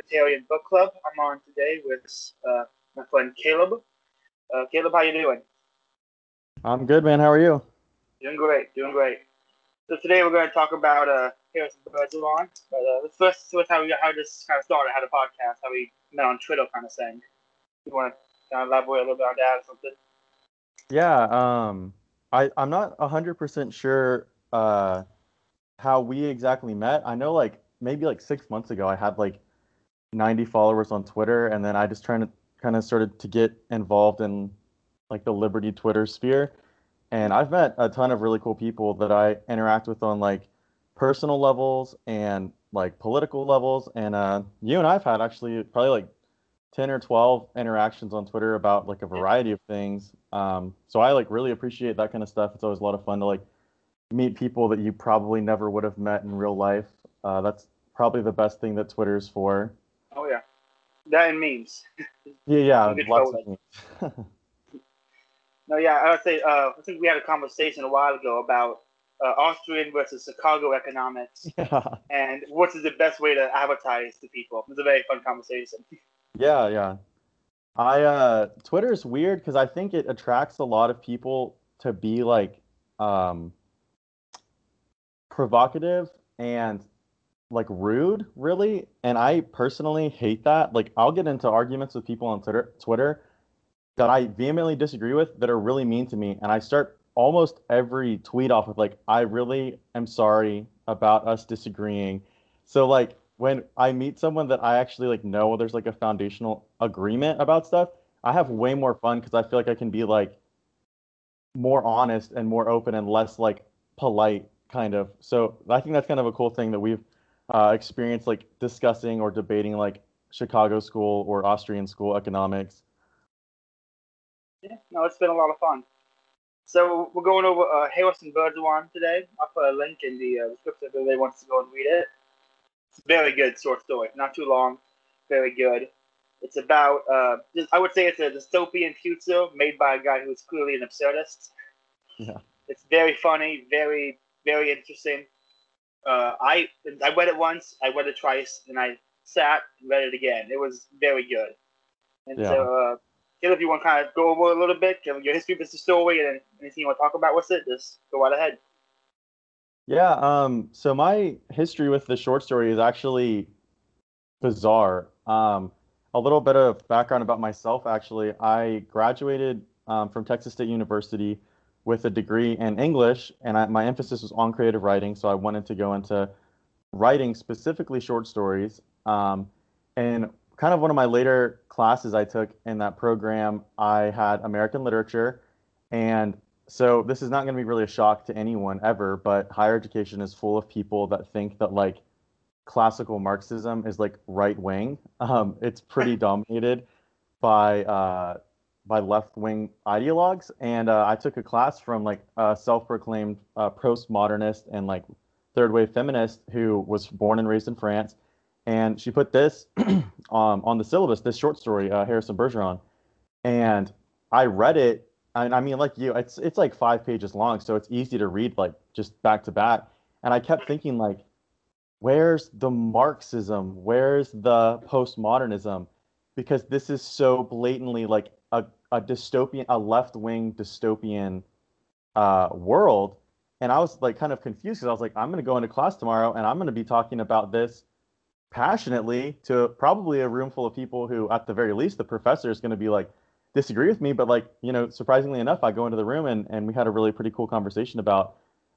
Libertarian Book Club. I'm on today with uh, my friend Caleb. Uh, Caleb, how you doing? I'm good, man. How are you? Doing great, doing great. So today we're going to talk about uh, Harrison Bergeron. But uh, let's first see how we how this kind of started, how the podcast, how we met on Twitter, kind of thing. You want to kind of elaborate a little bit on that or something? Yeah. Um, I I'm not hundred percent sure uh how we exactly met. I know like maybe like six months ago I had like 90 followers on Twitter, and then I just trying to kind of started to get involved in like the Liberty Twitter sphere. And I've met a ton of really cool people that I interact with on like personal levels and like political levels. And uh, you and I've had actually probably like 10 or 12 interactions on Twitter about like a variety of things. Um, so I like really appreciate that kind of stuff. It's always a lot of fun to like meet people that you probably never would have met in real life. Uh, that's probably the best thing that Twitter's for. Oh yeah, that and memes. Yeah, yeah, lots of memes. no, yeah, I would say uh, I think we had a conversation a while ago about uh, Austrian versus Chicago economics, yeah. and what is the best way to advertise to people. It was a very fun conversation. Yeah, yeah. I uh, Twitter is weird because I think it attracts a lot of people to be like um, provocative and like rude, really. And I personally hate that. Like I'll get into arguments with people on Twitter, Twitter that I vehemently disagree with that are really mean to me, and I start almost every tweet off with like, "I really am sorry about us disagreeing." So like when I meet someone that I actually like know there's like a foundational agreement about stuff, I have way more fun because I feel like I can be like more honest and more open and less like polite kind of. So I think that's kind of a cool thing that we've uh, experienced like discussing or debating like Chicago school or Austrian school economics. Yeah, no, it's been a lot of fun. So we're going over uh, Harrison Bergeron today. I'll put a link in the uh, description if anybody wants to go and read it. It's a very good short story, not too long, very good. It's about, uh, I would say it's a dystopian future made by a guy who's clearly an absurdist. Yeah. It's very funny, very, very interesting. Uh, I I read it once, I read it twice, and I sat and read it again. It was very good. And Yeah. so, uh, Caleb, if you want to kind of go over a little bit, give your history of the story, and anything you want to talk about with it, just go right ahead. Yeah, um, so my history with the short story is actually bizarre. Um, a little bit of background about myself, actually. I graduated um, from Texas State University with a degree in English, and I, my emphasis was on creative writing, so I wanted to go into writing specifically short stories. Um, and kind of one of my later classes I took in that program, I had American literature, and so this is not going to be really a shock to anyone ever, but higher education is full of people that think that like classical Marxism is like right wing. Um, it's pretty dominated by uh, by left wing ideologues, and uh, I took a class from like a self-proclaimed uh, postmodernist and like third wave feminist who was born and raised in France, and she put this um, on the syllabus, this short story, uh, Harrison Bergeron, and I read it and I mean, like you, it's it's like five pages long, so it's easy to read like just back to back. And I kept thinking like, where's the Marxism? Where's the postmodernism? Because this is so blatantly like a, a dystopian, a left wing dystopian uh, world. And I was like kind of confused because I was like, I'm going to go into class tomorrow and I'm going to be talking about this passionately to probably a room full of people who, at the very least, the professor is going to be like, disagree with me, but like you know, surprisingly enough, I go into the room and and we had a really pretty cool conversation about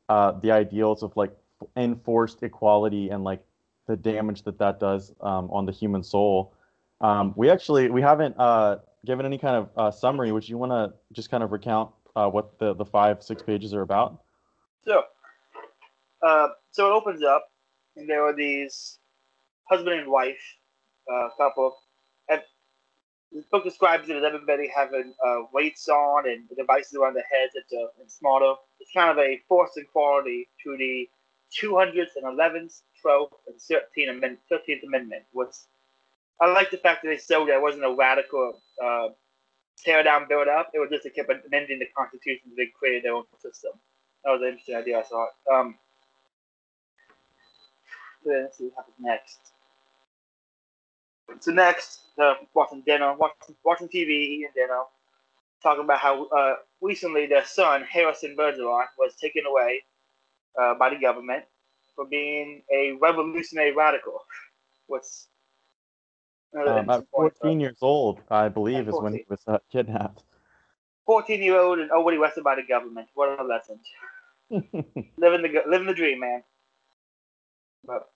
uh, the ideals of like enforced equality and like the damage that that does um, on the human soul. Um, we actually we haven't uh, given any kind of uh, summary. Would you want to just kind of recount uh, what the the five six pages are about? So, uh, so it opens up, and there are these husband and wife uh, couple. And the book describes it as everybody having uh, weights on and devices around their heads. It's, uh, it's smarter. It's kind of a forced equality to the 211th, 12th, and 13th Amendment. 13th Amendment. What's I like the fact that they showed that it wasn't a radical uh, tear down, build up. It was just they kept amending the Constitution. They created their own system. That was an interesting idea. I thought. Um, let's see what happens next. So next, uh, watching dinner, watching, watching TV, eating dinner, talking about how uh, recently their son Harrison Bergeron was taken away uh, by the government for being a revolutionary radical. What's um, at 14 years old, I believe, is when he was uh, kidnapped. 14 year old and already arrested by the government. What a lesson. living the living the dream, man. But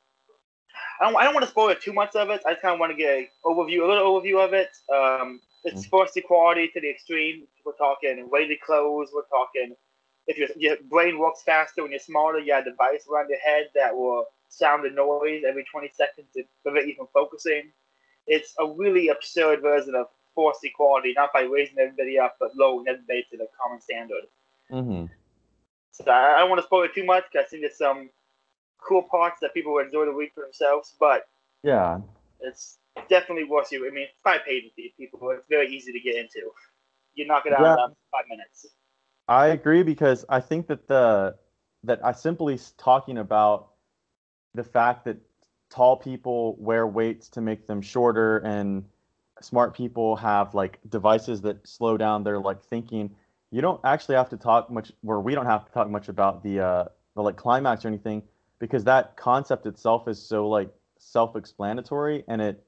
I don't, I don't want to spoil too much of it. I just kind of want to get an overview, a little overview of it. Um, it's mm-hmm. forced equality to the extreme. We're talking weighted clothes. We're talking if your, your brain works faster when you're smaller, you have a device around your head that will sound a noise every 20 seconds to prevent you from focusing. It's a really absurd version of forced equality, not by raising everybody up, but lowering everybody to the common standard. Mm-hmm. So I, don't want to spoil it too much because I think there's some cool parts that people will enjoy the read for themselves. But yeah, it's definitely worth you. I mean, five pages, people. It's very easy to get into. You knock it out yeah. in five minutes. I agree because I think that the that I simply talking about the fact that tall people wear weights to make them shorter and smart people have like devices that slow down their like thinking. You don't actually have to talk much where we don't have to talk much about the uh the like climax or anything because that concept itself is so like self-explanatory and it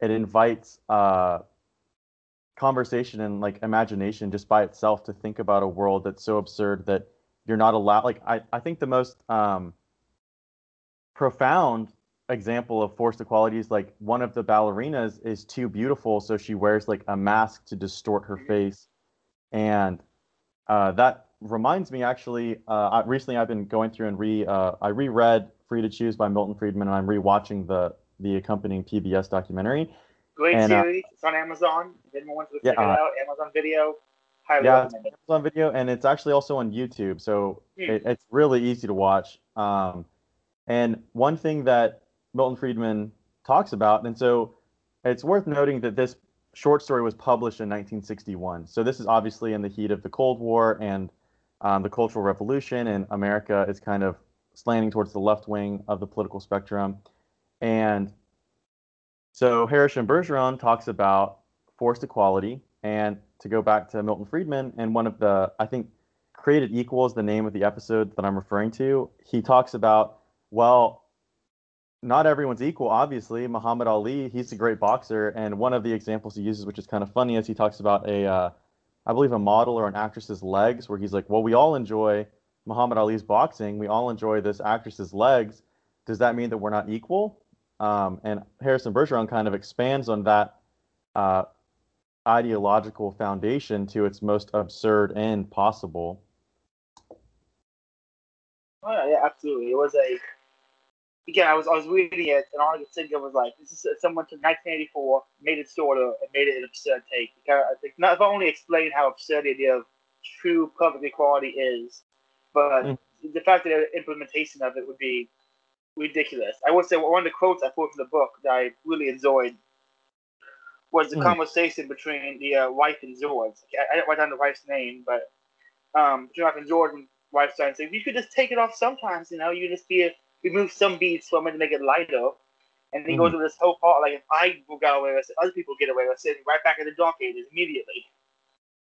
it invites uh conversation and like imagination just by itself to think about a world that's so absurd that you're not allowed like i, I think the most um, profound example of forced equality is like one of the ballerinas is too beautiful so she wears like a mask to distort her face and uh, that reminds me actually uh, I, recently i've been going through and re uh, i reread free to choose by milton friedman and i'm rewatching the the accompanying pbs documentary Great and, uh, series. It's on Amazon. If anyone wants to check yeah, it out, Amazon Video. Highly yeah, recommend it. Amazon Video, and it's actually also on YouTube, so mm. it, it's really easy to watch. Um, and one thing that Milton Friedman talks about, and so it's worth noting that this short story was published in 1961. So this is obviously in the heat of the Cold War and um, the Cultural Revolution, and America is kind of slanting towards the left wing of the political spectrum. And so Harrison Bergeron talks about forced equality, and to go back to Milton Friedman, and one of the I think created equal is the name of the episode that I'm referring to. He talks about well, not everyone's equal. Obviously, Muhammad Ali, he's a great boxer, and one of the examples he uses, which is kind of funny, is he talks about a, uh, I believe, a model or an actress's legs, where he's like, well, we all enjoy Muhammad Ali's boxing, we all enjoy this actress's legs. Does that mean that we're not equal? Um, and Harrison Bergeron kind of expands on that uh, ideological foundation to its most absurd end possible. Oh, yeah, absolutely. It was a again. I was I was reading it, and all I could think of was like, this is someone took 1984, made it sort of, and made it an absurd take. I think not only explain how absurd the idea of true public equality is, but mm. the fact that the implementation of it would be ridiculous. I would say one of the quotes I put from the book that I really enjoyed was the mm. conversation between the uh, wife and George. I, I didn't write down the wife's name, but um, between wife and George and wife started saying, "You could just take it off sometimes. You know, you just be a, remove some beads from it to make it lighter." And then he mm. goes into this whole part like, if I got away with it, other people get away with it, right back in the dark ages immediately.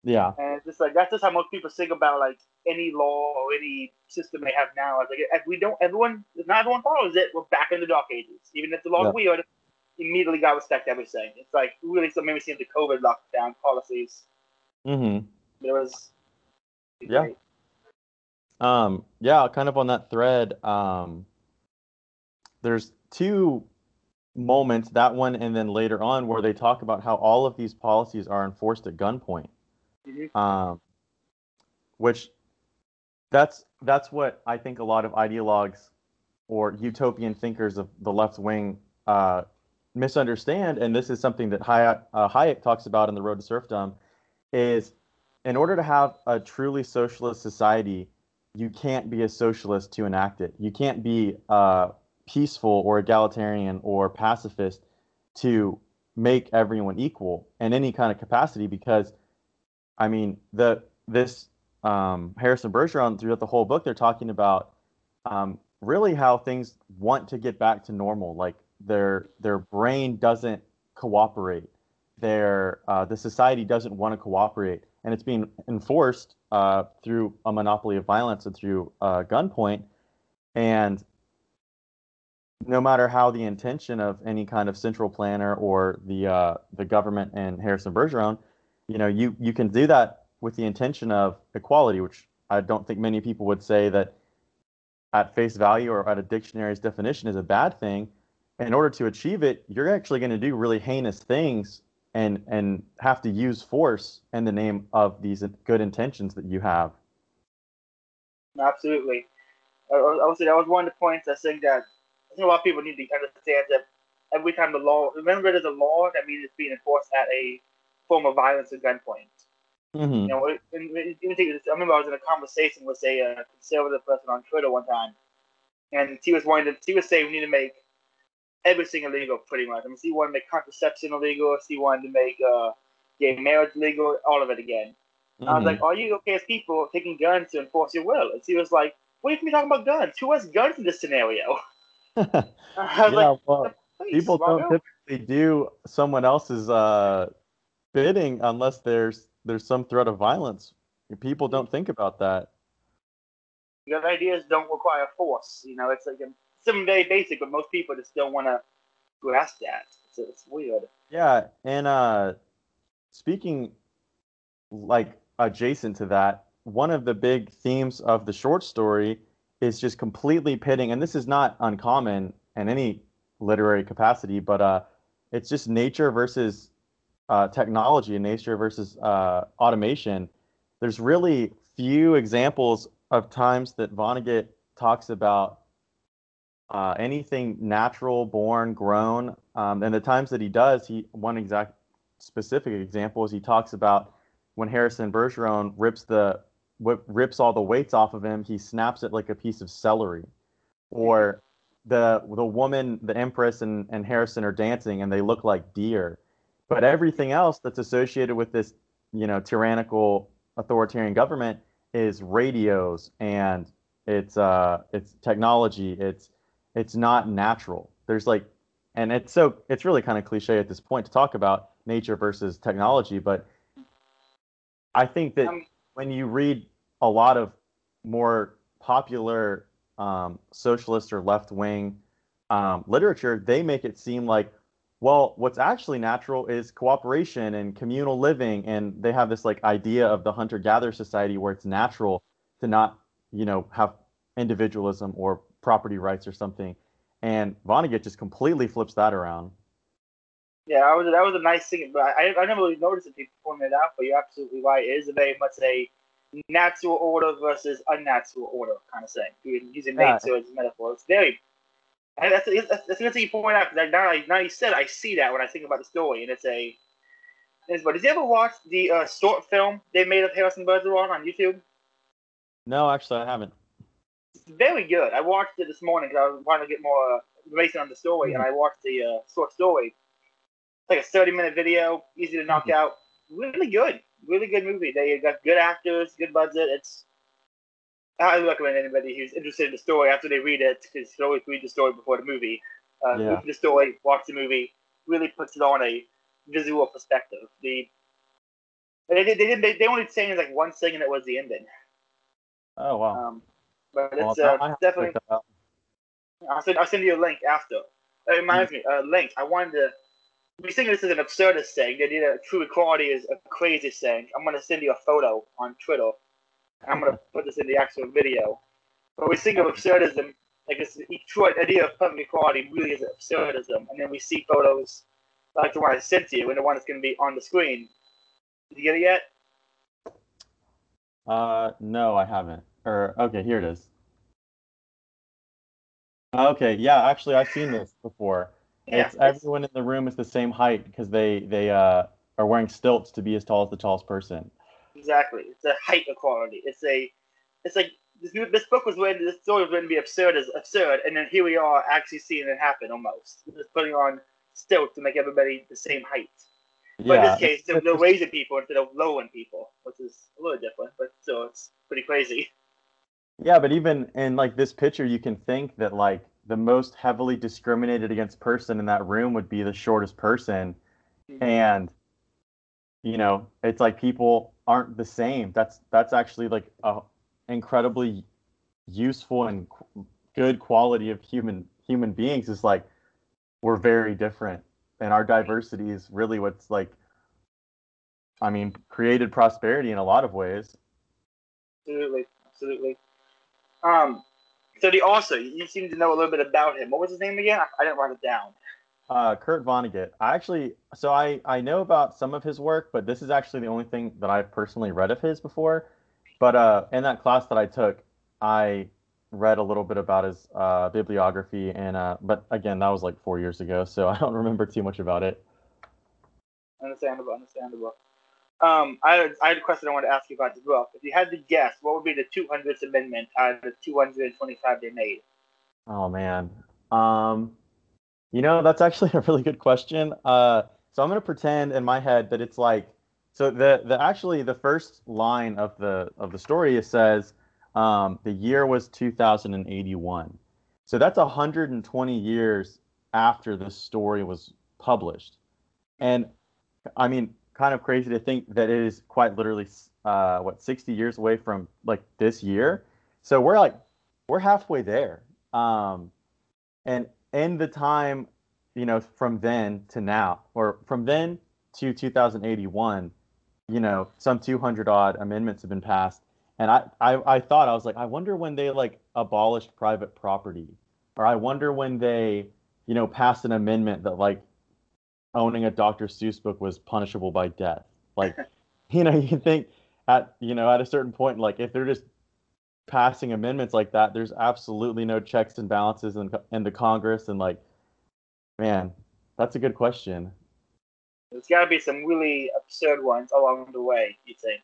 Yeah. And it's just like that's just how most people think about like any law or any system they have now. It's like if we don't, everyone, if not everyone follows it, we're back in the dark ages. Even if the law yeah. weird, immediately got respect everything. It's like really so maybe seeing the COVID lockdown policies. Mm-hmm. There was. Yeah. Great. Um. Yeah. Kind of on that thread. Um. There's two moments, that one and then later on, where they talk about how all of these policies are enforced at gunpoint. Mm-hmm. Um, which that's that's what I think a lot of ideologues or utopian thinkers of the left wing uh, misunderstand, and this is something that Hayek, uh, Hayek talks about in The Road to Serfdom, is in order to have a truly socialist society, you can't be a socialist to enact it. You can't be uh, peaceful or egalitarian or pacifist to make everyone equal in any kind of capacity because – I mean, the this um, Harrison Bergeron throughout the whole book, they're talking about um, really how things want to get back to normal. Like their their brain doesn't cooperate. They're, uh, the society doesn't want to cooperate, and it's being enforced uh, through a monopoly of violence and through uh, gunpoint. And no matter how the intention of any kind of central planner or the uh, the government and Harrison Bergeron, you know, you you can do that with the intention of equality, which I don't think many people would say that at face value or at a dictionary's definition is a bad thing. In order to achieve it, you're actually going to do really heinous things and and have to use force in the name of these good intentions that you have. Absolutely. I, I say that was one of the points I think that I think a lot of people need to understand that every time the law, remember there's a law, that means it's being enforced at a form of violence and gunpoint. Mm-hmm. You know, I remember I was in a conversation with a uh, conservative person on Twitter one time, and she was wanting to, she was saying we need to make everything illegal pretty much. I mean, she wanted to make contraception illegal, she wanted to make uh, gay marriage legal, all of it again. Mm-hmm. I was mm-hmm. like, are you okay as people taking guns to enforce your will? And she was like, what are you talking about guns? Who has guns in this scenario? yeah, like, well, people don't typically do someone else's uh, bidding unless there's there's some threat of violence. People don't think about that. Because ideas don't require force. You know, it's like a, something very basic, but most people just don't want to grasp that. It's, it's weird. Yeah, and uh, speaking like adjacent to that, one of the big themes of the short story is just completely pitting, and this is not uncommon in any literary capacity, but uh, it's just nature versus uh, technology and nature versus uh, automation, there's really few examples of times that Vonnegut talks about uh, anything natural, born, grown. Um, and the times that he does, he one exact specific example is he talks about when Harrison Bergeron rips the rips all the weights off of him, he snaps it like a piece of celery. Or the the woman, the Empress and, and Harrison are dancing and they look like deer. But everything else that's associated with this, you know, tyrannical authoritarian government is radios and it's uh it's technology. It's it's not natural. There's like and it's so it's really kind of cliche at this point to talk about nature versus technology, but I think that um, when you read a lot of more popular um, socialist or left wing um, literature, they make it seem like well, what's actually natural is cooperation and communal living, and they have this like idea of the hunter-gatherer society where it's natural to not, you know, have individualism or property rights or something. And Vonnegut just completely flips that around. Yeah, that was that was a nice thing, but I, I never really noticed it. People pointed it out, but you're absolutely right. It is very much a natural order versus unnatural order kind of thing. Using yeah. nature as a metaphor, it's very and that's, that's, that's thing you point out because now, now you said I see that when I think about the story, and it's a. It's, but did you ever watch the uh, short film they made of Harrison Bergeron on YouTube? No, actually, I haven't. It's very good. I watched it this morning because I was trying to get more uh, information on the story, mm-hmm. and I watched the uh, short story. Like a thirty-minute video, easy to knock mm-hmm. out. Really good, really good movie. They got good actors, good budget. It's I recommend anybody who's interested in the story after they read it, because you always read the story before the movie. Uh, yeah. Read the story, watch the movie, really puts it on a visual perspective. The they did they did they, they only changed like one thing and it was the ending. Oh wow! Um, but it's uh, definitely. I'll send I'll send you a link after. It reminds mm. me, uh, link. I wanted to. We think this is an absurdist thing. They did a true equality is a crazy thing. I'm gonna send you a photo on Twitter I'm gonna put this in the actual video. But we think of absurdism like this true idea of public equality really is absurdism, and then we see photos like the one I sent you and the one that's gonna be on the screen. Did you get it yet? Uh, no, I haven't. Or okay, here it is. Okay, yeah, actually, I've seen this before. Yeah, it's, everyone in the room is the same height because they they uh, are wearing stilts to be as tall as the tallest person. Exactly. It's a height equality. It's a, it's like this, this book was written. This story was written to be absurd as absurd, and then here we are actually seeing it happen almost. Just putting on stilts to make everybody the same height. But yeah, in this case, they're, they're raising people instead of lowering people, which is a little different, but still, it's pretty crazy. Yeah, but even in like this picture, you can think that like the most heavily discriminated against person in that room would be the shortest person, and you know it's like people aren't the same. That's that's actually like a incredibly useful and good quality of human human beings is like we're very different. And our diversity is really what's like i mean created prosperity in a lot of ways. Absolutely. Absolutely. Um so the also you seem to know a little bit about him what was his name again i, I didn't write it down uh, Kurt Vonnegut. I actually, so I I know about some of his work, but this is actually the only thing that I've personally read of his before. But uh, in that class that I took, I read a little bit about his uh, bibliography, and uh, but again, that was like four years ago, so I don't remember too much about it. Understandable, understandable. Um, I had, I had a question I wanted to ask you about the well. If you had to guess, what would be the 200th amendment out of the 225 they made? Oh man, um, you know that's actually a really good question. Uh, so I'm gonna pretend in my head that it's like so the the actually the first line of the of the story it says um, the year was 2081. So that's 120 years after the story was published. And I mean, kind of crazy to think that it is quite literally, uh, what, 60 years away from like this year. So we're like, we're halfway there. Um, and in the time, you know, from then to now, or from then to 2081, you know, some 200 odd amendments have been passed and I, I, I thought I was like, I wonder when they like abolished private property, or I wonder when they, you know, passed an amendment that like owning a Dr. Seuss book was punishable by death. Like, you know, you think at you know at a certain point, like if they're just passing amendments like that, there's absolutely no checks and balances in in the Congress, and like, man, that's a good question. There's got to be some really absurd ones along the way. You think?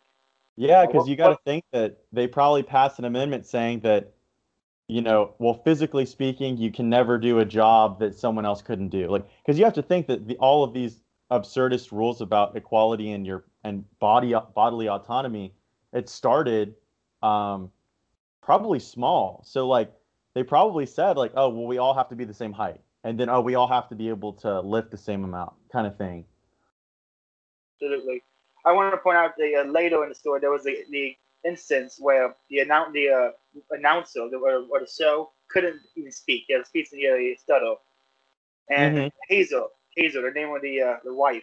Yeah, because you got to think that they probably passed an amendment saying that, you know, well, physically speaking, you can never do a job that someone else couldn't do. Like, because you have to think that the, all of these absurdist rules about equality and your and body bodily autonomy, it started um, probably small. So like they probably said like, oh, well, we all have to be the same height, and then oh, we all have to be able to lift the same amount, kind of thing. Absolutely. I want to point out the uh, in the story there was the, the instance where the announce the uh, announcer the, or, or, the show couldn't even speak. He had a speech and he stutter. And mm-hmm. Hazel, Hazel, the name of the uh, the wife.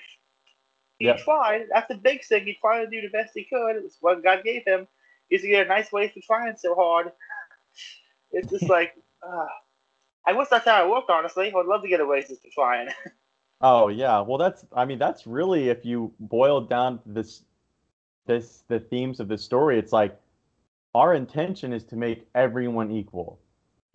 He yep. tried. That's the big thing. He tried to do the best he could. It's what God gave him. He's get a nice way for trying so hard. It's just like, uh, I wish that's how it worked. Honestly, I would love to get a raise just for trying. Oh yeah, well that's I mean that's really if you boil down this this the themes of the story, it's like our intention is to make everyone equal.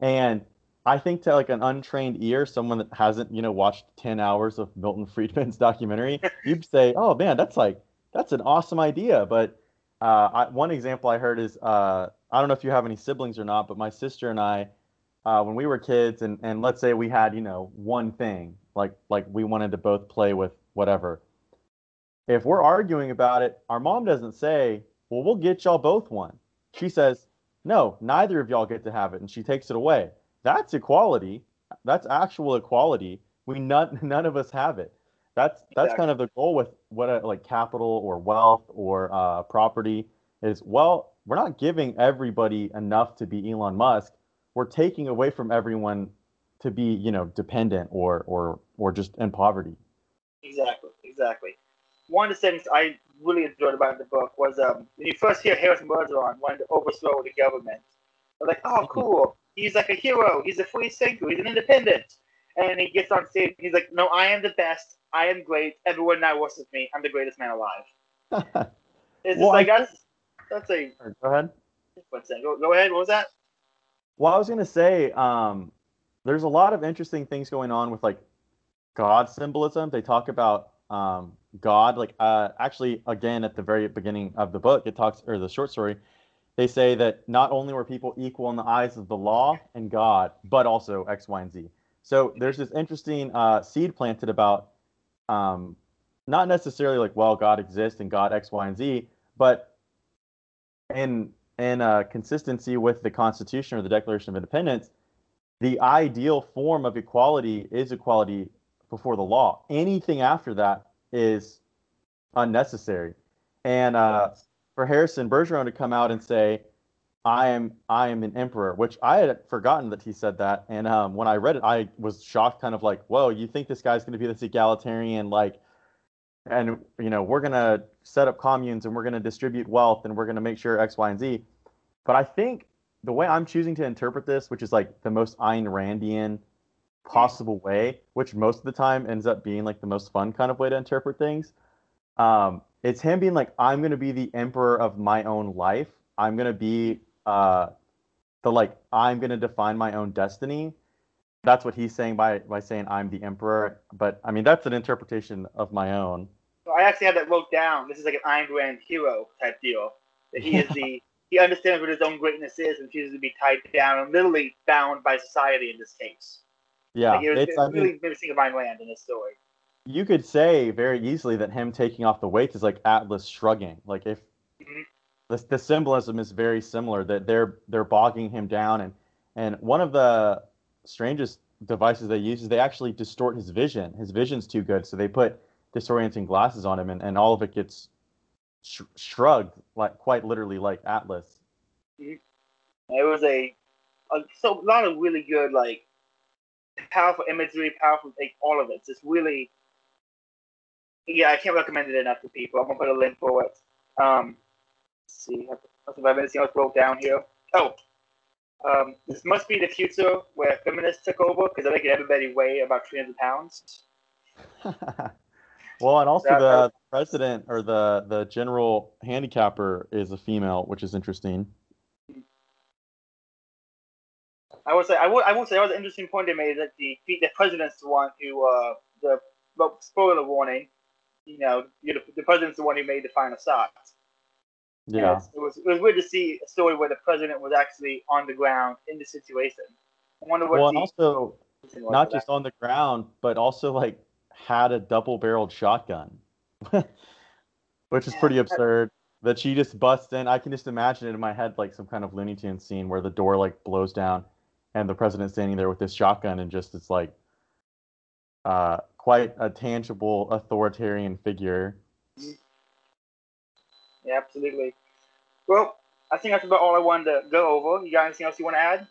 And I think to like an untrained ear, someone that hasn't, you know, watched 10 hours of Milton Friedman's documentary, you'd say, "Oh man, that's like that's an awesome idea." But uh, I, one example I heard is uh, I don't know if you have any siblings or not, but my sister and I, uh, when we were kids, and and let's say we had, you know, one thing, like like we wanted to both play with whatever. If we're arguing about it, our mom doesn't say, "Well, we'll get y'all both one." She says, "No, neither of y'all get to have it," and she takes it away. That's equality. That's actual equality. We none none of us have it. That's that's exactly. kind of the goal with what a, like capital or wealth or uh, property is. Well, we're not giving everybody enough to be Elon Musk. We're taking away from everyone to be you know dependent or or or just in poverty. Exactly, exactly. One of the things I really enjoyed about the book was um, when you first hear Harrison Bergeron wanting to overthrow the government. I'm like, oh, cool. He's like a hero. He's a free thinker. He's an independent. And he gets on stage. He's like, no, I am the best. I am great. Everyone now worships me. I'm the greatest man alive. it's well, like that's that's a. Go ahead. Go, go ahead. What was that? Well, I was gonna say, um, there's a lot of interesting things going on with like God symbolism. They talk about um, God, like uh, actually, again at the very beginning of the book, it talks or the short story. They say that not only were people equal in the eyes of the law and God, but also X, Y, and Z. So there's this interesting uh, seed planted about um, not necessarily like, well, God exists and God X, Y, and Z, but in in uh, consistency with the Constitution or the Declaration of Independence, the ideal form of equality is equality before the law. Anything after that is unnecessary. And uh, for Harrison Bergeron to come out and say, I am I am an emperor, which I had forgotten that he said that. And um, when I read it, I was shocked, kind of like, "Whoa, you think this guy's going to be this egalitarian, like, and you know, we're going to set up communes and we're going to distribute wealth and we're going to make sure X, Y, and Z." But I think the way I'm choosing to interpret this, which is like the most Ayn Randian possible way, which most of the time ends up being like the most fun kind of way to interpret things. Um, it's him being like, I'm going to be the emperor of my own life. I'm going to be uh, the like I'm gonna define my own destiny. That's what he's saying by by saying I'm the emperor. But I mean that's an interpretation of my own. I actually had that wrote down. This is like an Ayn Rand hero type deal. That he is the he understands what his own greatness is and chooses to be tied down and literally bound by society in this case. Yeah, like it was, it's, really mean, missing of Ayn Rand in this story. You could say very easily that him taking off the weights is like Atlas shrugging. Like if mm-hmm the, the symbolism is very similar that they're they're bogging him down and and one of the strangest devices they use is they actually distort his vision his vision's too good so they put disorienting glasses on him and, and all of it gets sh- shrugged like quite literally like atlas it was a, a so a lot of really good like powerful imagery powerful like all of it it's really yeah i can't recommend it enough to people i'm gonna put a link for it um Let's see if I have anything else broke down here. Oh, um, this must be the future where feminists took over because they're making everybody weigh about 300 pounds. well, and also the uh, president or the the general handicapper is a female, which is interesting. I would say I would I would say that was an interesting point they made that the the president's the one who uh the well, spoiler warning, you know, the, the president's the one who made the final shot. Yeah. it was it was weird to see a story where the president was actually on the ground in the situation. I wonder what. Well, and also not just on the ground, but also like had a double-barreled shotgun, which is pretty absurd. That she just busts in. I can just imagine it in my head like some kind of Looney Tunes scene where the door like blows down, and the president standing there with this shotgun and just it's like, uh, quite a tangible authoritarian figure. Yeah, absolutely. Well, I think that's about all I wanted to go over. You got anything else you want to add?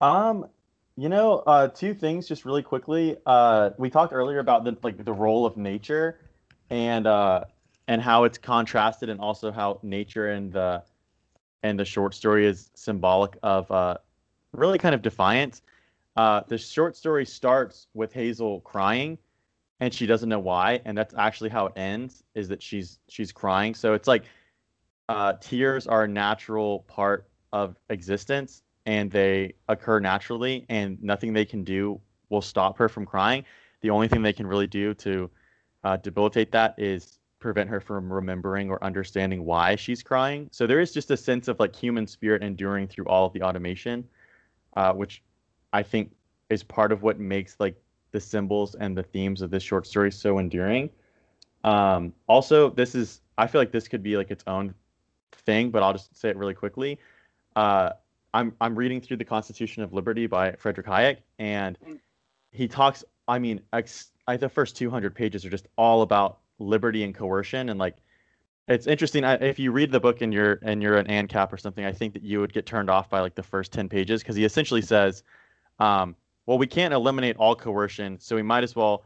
Um, you know, uh, two things just really quickly. Uh, we talked earlier about the like the role of nature, and uh, and how it's contrasted, and also how nature and the and the short story is symbolic of uh, really kind of defiance. Uh, the short story starts with Hazel crying, and she doesn't know why and that's actually how it ends is that she's she's crying. So it's like uh, tears are a natural part of existence and they occur naturally and nothing they can do will stop her from crying. The only thing they can really do to uh, debilitate that is prevent her from remembering or understanding why she's crying. So there is just a sense of like human spirit enduring through all of the automation uh, which i think is part of what makes like the symbols and the themes of this short story so endearing. Um, also, this is I feel like this could be like its own thing, but I'll just say it really quickly. Uh, I'm I'm reading through the Constitution of Liberty by Frederick Hayek, and he talks. I mean, ex, I, the first 200 pages are just all about liberty and coercion, and like it's interesting. I, if you read the book and you're and you're an ANCAP or something, I think that you would get turned off by like the first 10 pages because he essentially says. Um, well, we can't eliminate all coercion, so we might as well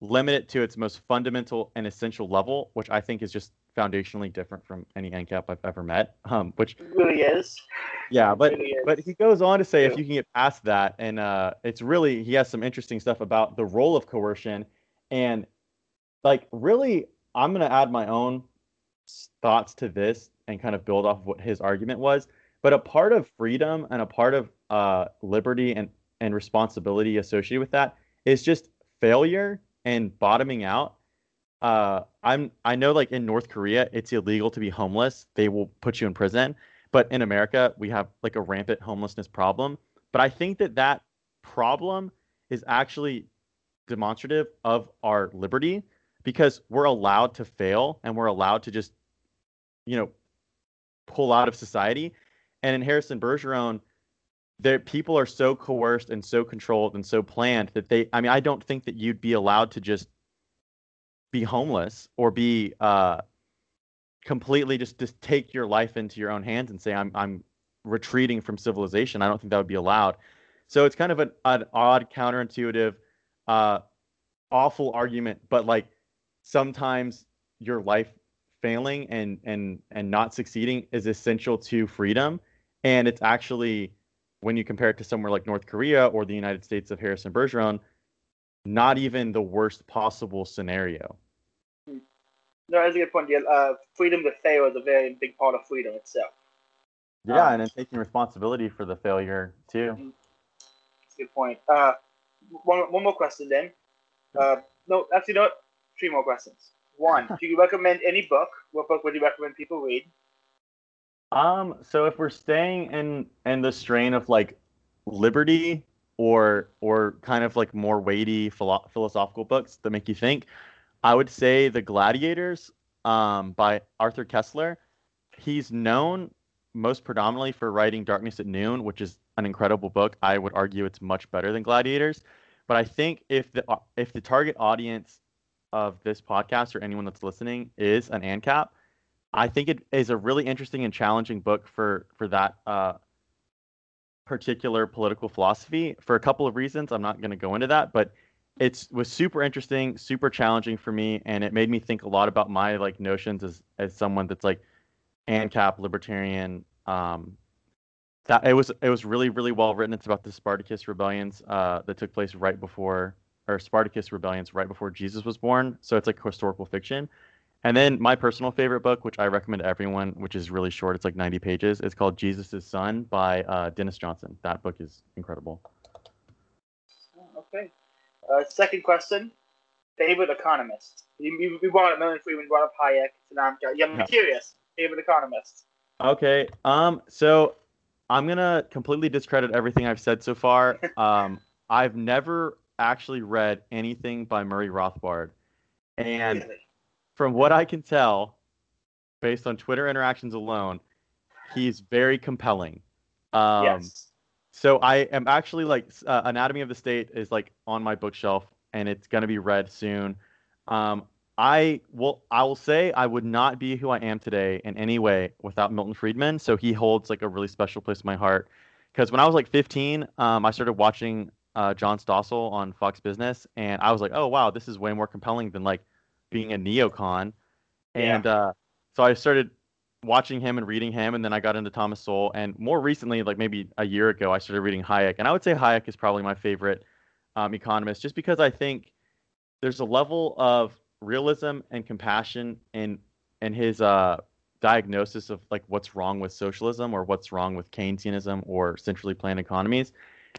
limit it to its most fundamental and essential level, which I think is just foundationally different from any ANCAP I've ever met. Um, which it really is. Yeah, but really but he goes on to say yeah. if you can get past that, and uh, it's really he has some interesting stuff about the role of coercion, and like really, I'm gonna add my own thoughts to this and kind of build off of what his argument was. But a part of freedom and a part of uh, liberty and and responsibility associated with that is just failure and bottoming out. Uh, I'm I know like in North Korea it's illegal to be homeless. They will put you in prison. But in America we have like a rampant homelessness problem. But I think that that problem is actually demonstrative of our liberty because we're allowed to fail and we're allowed to just you know pull out of society. And in Harrison Bergeron, there people are so coerced and so controlled and so planned that they I mean I don't think that you'd be allowed to just be homeless or be uh, completely just just take your life into your own hands and say I'm I'm retreating from civilization. I don't think that would be allowed. So it's kind of an, an odd, counterintuitive, uh, awful argument, but like sometimes your life failing and and and not succeeding is essential to freedom, and it's actually when you compare it to somewhere like North Korea or the United States of Harrison Bergeron, not even the worst possible scenario. No, that's a good point. Uh, freedom to fail is a very big part of freedom itself. Yeah, um, and then taking responsibility for the failure too. Mm-hmm. That's a good point. Uh, one, one more question then. Uh, no, actually, no, three more questions. One, do you recommend any book? What book would you recommend people read? Um, so if we're staying in in the strain of like liberty or or kind of like more weighty philo- philosophical books that make you think, I would say The Gladiators um, by Arthur Koestler. He's known most predominantly for writing Darkness at Noon, which is an incredible book. I would argue it's much better than Gladiators. But I think if the if the target audience of this podcast or anyone that's listening is an ANCAP, I think it is a really interesting and challenging book for for that uh, particular political philosophy for a couple of reasons. I'm not going to go into that, but it was super interesting, super challenging for me, and it made me think a lot about my like notions as as someone that's like ANCAP libertarian. Um, that it was it was really really well written. It's about the Spartacus rebellions uh, that took place right before or Spartacus rebellions right before Jesus was born. So it's like historical fiction. And then my personal favorite book, which I recommend to everyone, which is really short, it's like 90 pages. It's called Jesus' Son by uh, Denis Johnson. That book is incredible. Okay. Uh, second question: favorite economist. You, you, you brought up Milton Friedman, brought up Hayek. Now I'm, yeah, I'm curious. Favorite economist. Okay. Um. So I'm gonna completely discredit everything I've said so far. um. I've never actually read anything by Murray Rothbard, and really? from what I can tell, based on Twitter interactions alone, he's very compelling. Um, yes. So I am actually like uh, Anatomy of the State is like on my bookshelf and it's gonna be read soon. Um, I will I will say I would not be who I am today in any way without Milton Friedman. So he holds like a really special place in my heart. Because when I was like 15, um, I started watching uh, John Stossel on Fox Business, and I was like, oh wow, this is way more compelling than like being a neocon. And uh, so I started watching him and reading him, and then I got into Thomas Sowell. And more recently, like maybe a year ago, I started reading Hayek. And I would say Hayek is probably my favorite um, economist, just because I think there's a level of realism and compassion in in his uh, diagnosis of like what's wrong with socialism or what's wrong with Keynesianism or centrally planned economies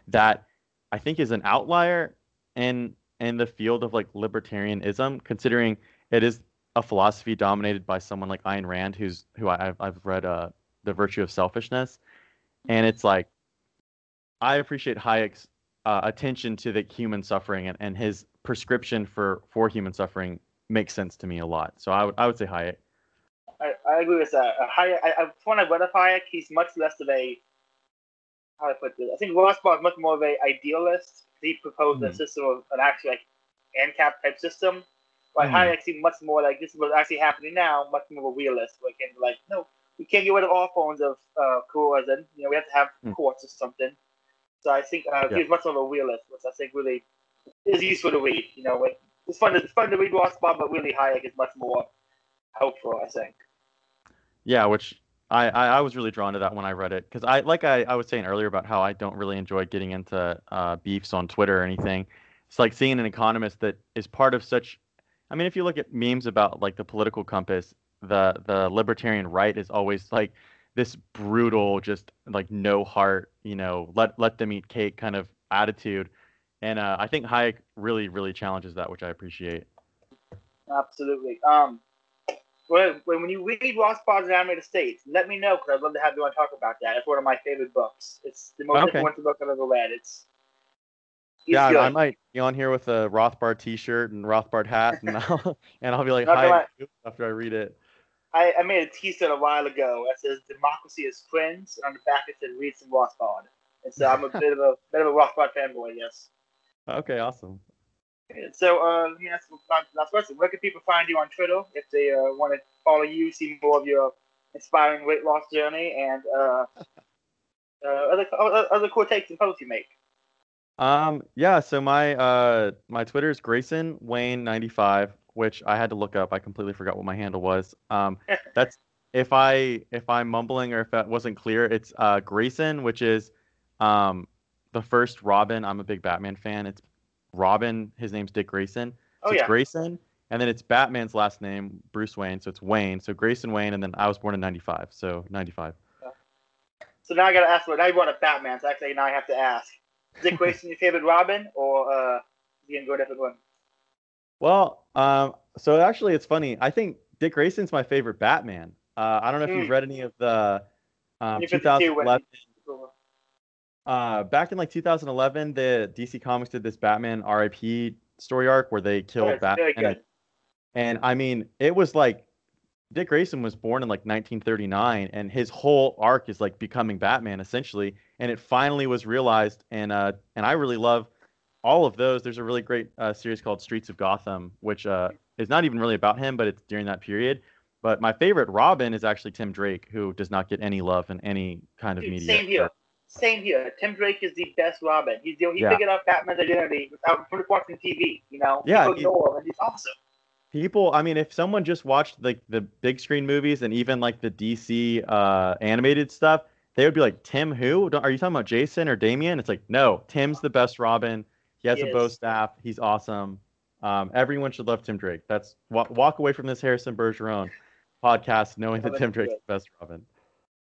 that I think is an outlier in in the field of like libertarianism, considering it is a philosophy dominated by someone like Ayn Rand, who's who I, I've read uh, the Virtue of Selfishness, and it's like I appreciate Hayek's uh, attention to the human suffering and, and his prescription for for human suffering makes sense to me a lot. So I would I would say Hayek. I, I agree with that. Uh, Hayek, I, I, when I read of Hayek, he's much less of a how I put this. I think Rothbard is much more of an idealist. He proposed mm-hmm. a system of an actual like ANCAP type system like mm. Hayek seemed much more like this is what's actually happening now, much more of a realist. Like, and like, no, we can't get rid of all forms of uh, coercion. You know, we have to have mm. courts or something. So I think uh, yeah. he's much more of a realist, which I think really is useful to read. You know, it's fun. To, it's fun to read Rothbard, but really Hayek is much more helpful. I think. Yeah, which I, I, I was really drawn to that when I read it because I like I, I was saying earlier about how I don't really enjoy getting into uh, beefs on Twitter or anything. It's like seeing an economist that is part of such I mean, if you look at memes about like the political compass, the the libertarian right is always like this brutal, just like no heart, you know, let let them eat cake kind of attitude. And uh, I think Hayek really, really challenges that, which I appreciate. Absolutely. Um, when, when you read Rothbard's Animated States, let me know because I'd love to have you on talk about that. It's one of my favorite books. It's the most okay. influential book I've ever read. It's yeah, good. I might be on here with a Rothbard T-shirt and Rothbard hat, and I'll and I'll be like, "Hi" after I read it. I, I made a T-shirt a while ago that says "Democracy is friends," and on the back it said "Read some Rothbard." And so I'm a bit of a bit of a Rothbard fanboy, yes. Okay, awesome. So, uh, let me ask you last question. Where can people find you on Twitter if they uh, want to follow you, see more of your inspiring weight loss journey, and uh, uh, other other cool takes and posts you make? Um, yeah. So my uh my Twitter is Grayson Wayne ninety five, which I had to look up. I completely forgot what my handle was. Um, that's if I if I'm mumbling or if that wasn't clear, it's uh Grayson, which is um the first Robin. I'm a big Batman fan. It's Robin. His name's Dick Grayson. Oh, So it's yeah. Grayson, and then it's Batman's last name, Bruce Wayne. So it's Wayne. So Grayson Wayne, and then I was born in '95, so '95. So now I gotta ask. Well, now you brought up Batman. So actually, now I have to ask: Dick Grayson your favorite Robin, or uh, you gonna go a different one? Well, um, so actually, it's funny. I think Dick Grayson's my favorite Batman. Uh, I don't know if you've Hmm. read any of the um, New 52 when- 2011. Uh, back in like 2011, the DC Comics did this Batman RIP story arc where they killed Batman. good. And I mean, it was like Dick Grayson was born in like 1939, and his whole arc is like becoming Batman essentially. And it finally was realized, and uh, and I really love all of those. There's a really great uh, series called Streets of Gotham, which uh, is not even really about him, but it's during that period. But my favorite Robin is actually Tim Drake, who does not get any love in any kind of Dude, media. same here. Same here. Tim Drake is the best Robin. He's the, he Yeah. figured out Batman's identity without watching TV. You know, Yeah, people he- ignore him, and he's awesome. people i mean if someone just watched like the big screen movies and even like the dc uh animated stuff they would be like tim who Don't- are you talking about jason or damian it's like no tim's the best robin he has He a bow staff he's awesome um, everyone should love tim drake that's walk, walk away from this harrison bergeron podcast knowing that tim drake's the best robin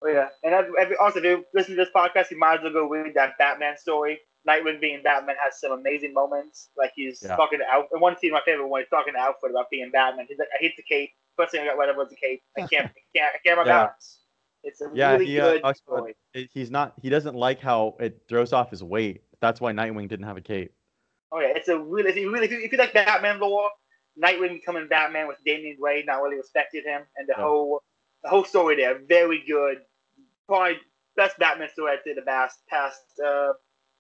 Oh, yeah, and every, also, if you listen to this podcast, you might as well go read that Batman story. Nightwing being Batman has some amazing moments. Like he's Yeah. talking to Alfred. And One scene, my favorite one, he's talking to Alfred about being Batman. He's like, "I hate the cape. First thing I got rid of was the cape. I can't, I can't, I can't have my Yeah. balance." It's a yeah really he uh, good about story. he's not he doesn't like how it throws off his weight that's why nightwing didn't have a cape Oh yeah, it's a really, if you really, if you, if you like Batman lore, Nightwing becoming Batman with Damian Wayne not really respected him, and the Yeah. whole, the whole story there, very good. Probably best Batman story I'd say the past past uh,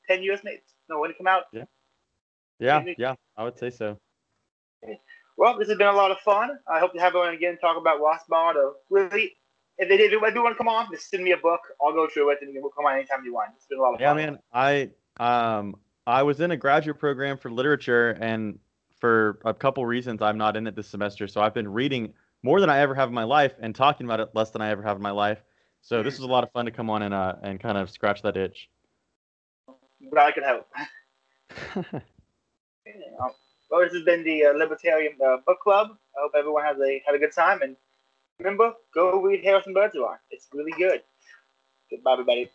ten years, maybe. No, when it come out. yeah Maybe- yeah i would say so Well, this has been a lot of fun. I hope to have everyone again talk about Rothbard or really. If they did, if want to come on, just send me a book. I'll go through it, and you can come on anytime you want. It's been a lot of Yeah, fun. man. I um I was in a graduate program for literature, and for a couple reasons, I'm not in it this semester. So I've been reading more than I ever have in my life, and talking about it less than I ever have in my life. So this was a lot of fun to come on and uh and kind of scratch that itch. But I could help. Yeah. Well, this has been the uh, Libertarian uh, Book Club. I hope everyone has a had a good time, and remember, go read Harrison Bergeron. It's really good. Goodbye, everybody.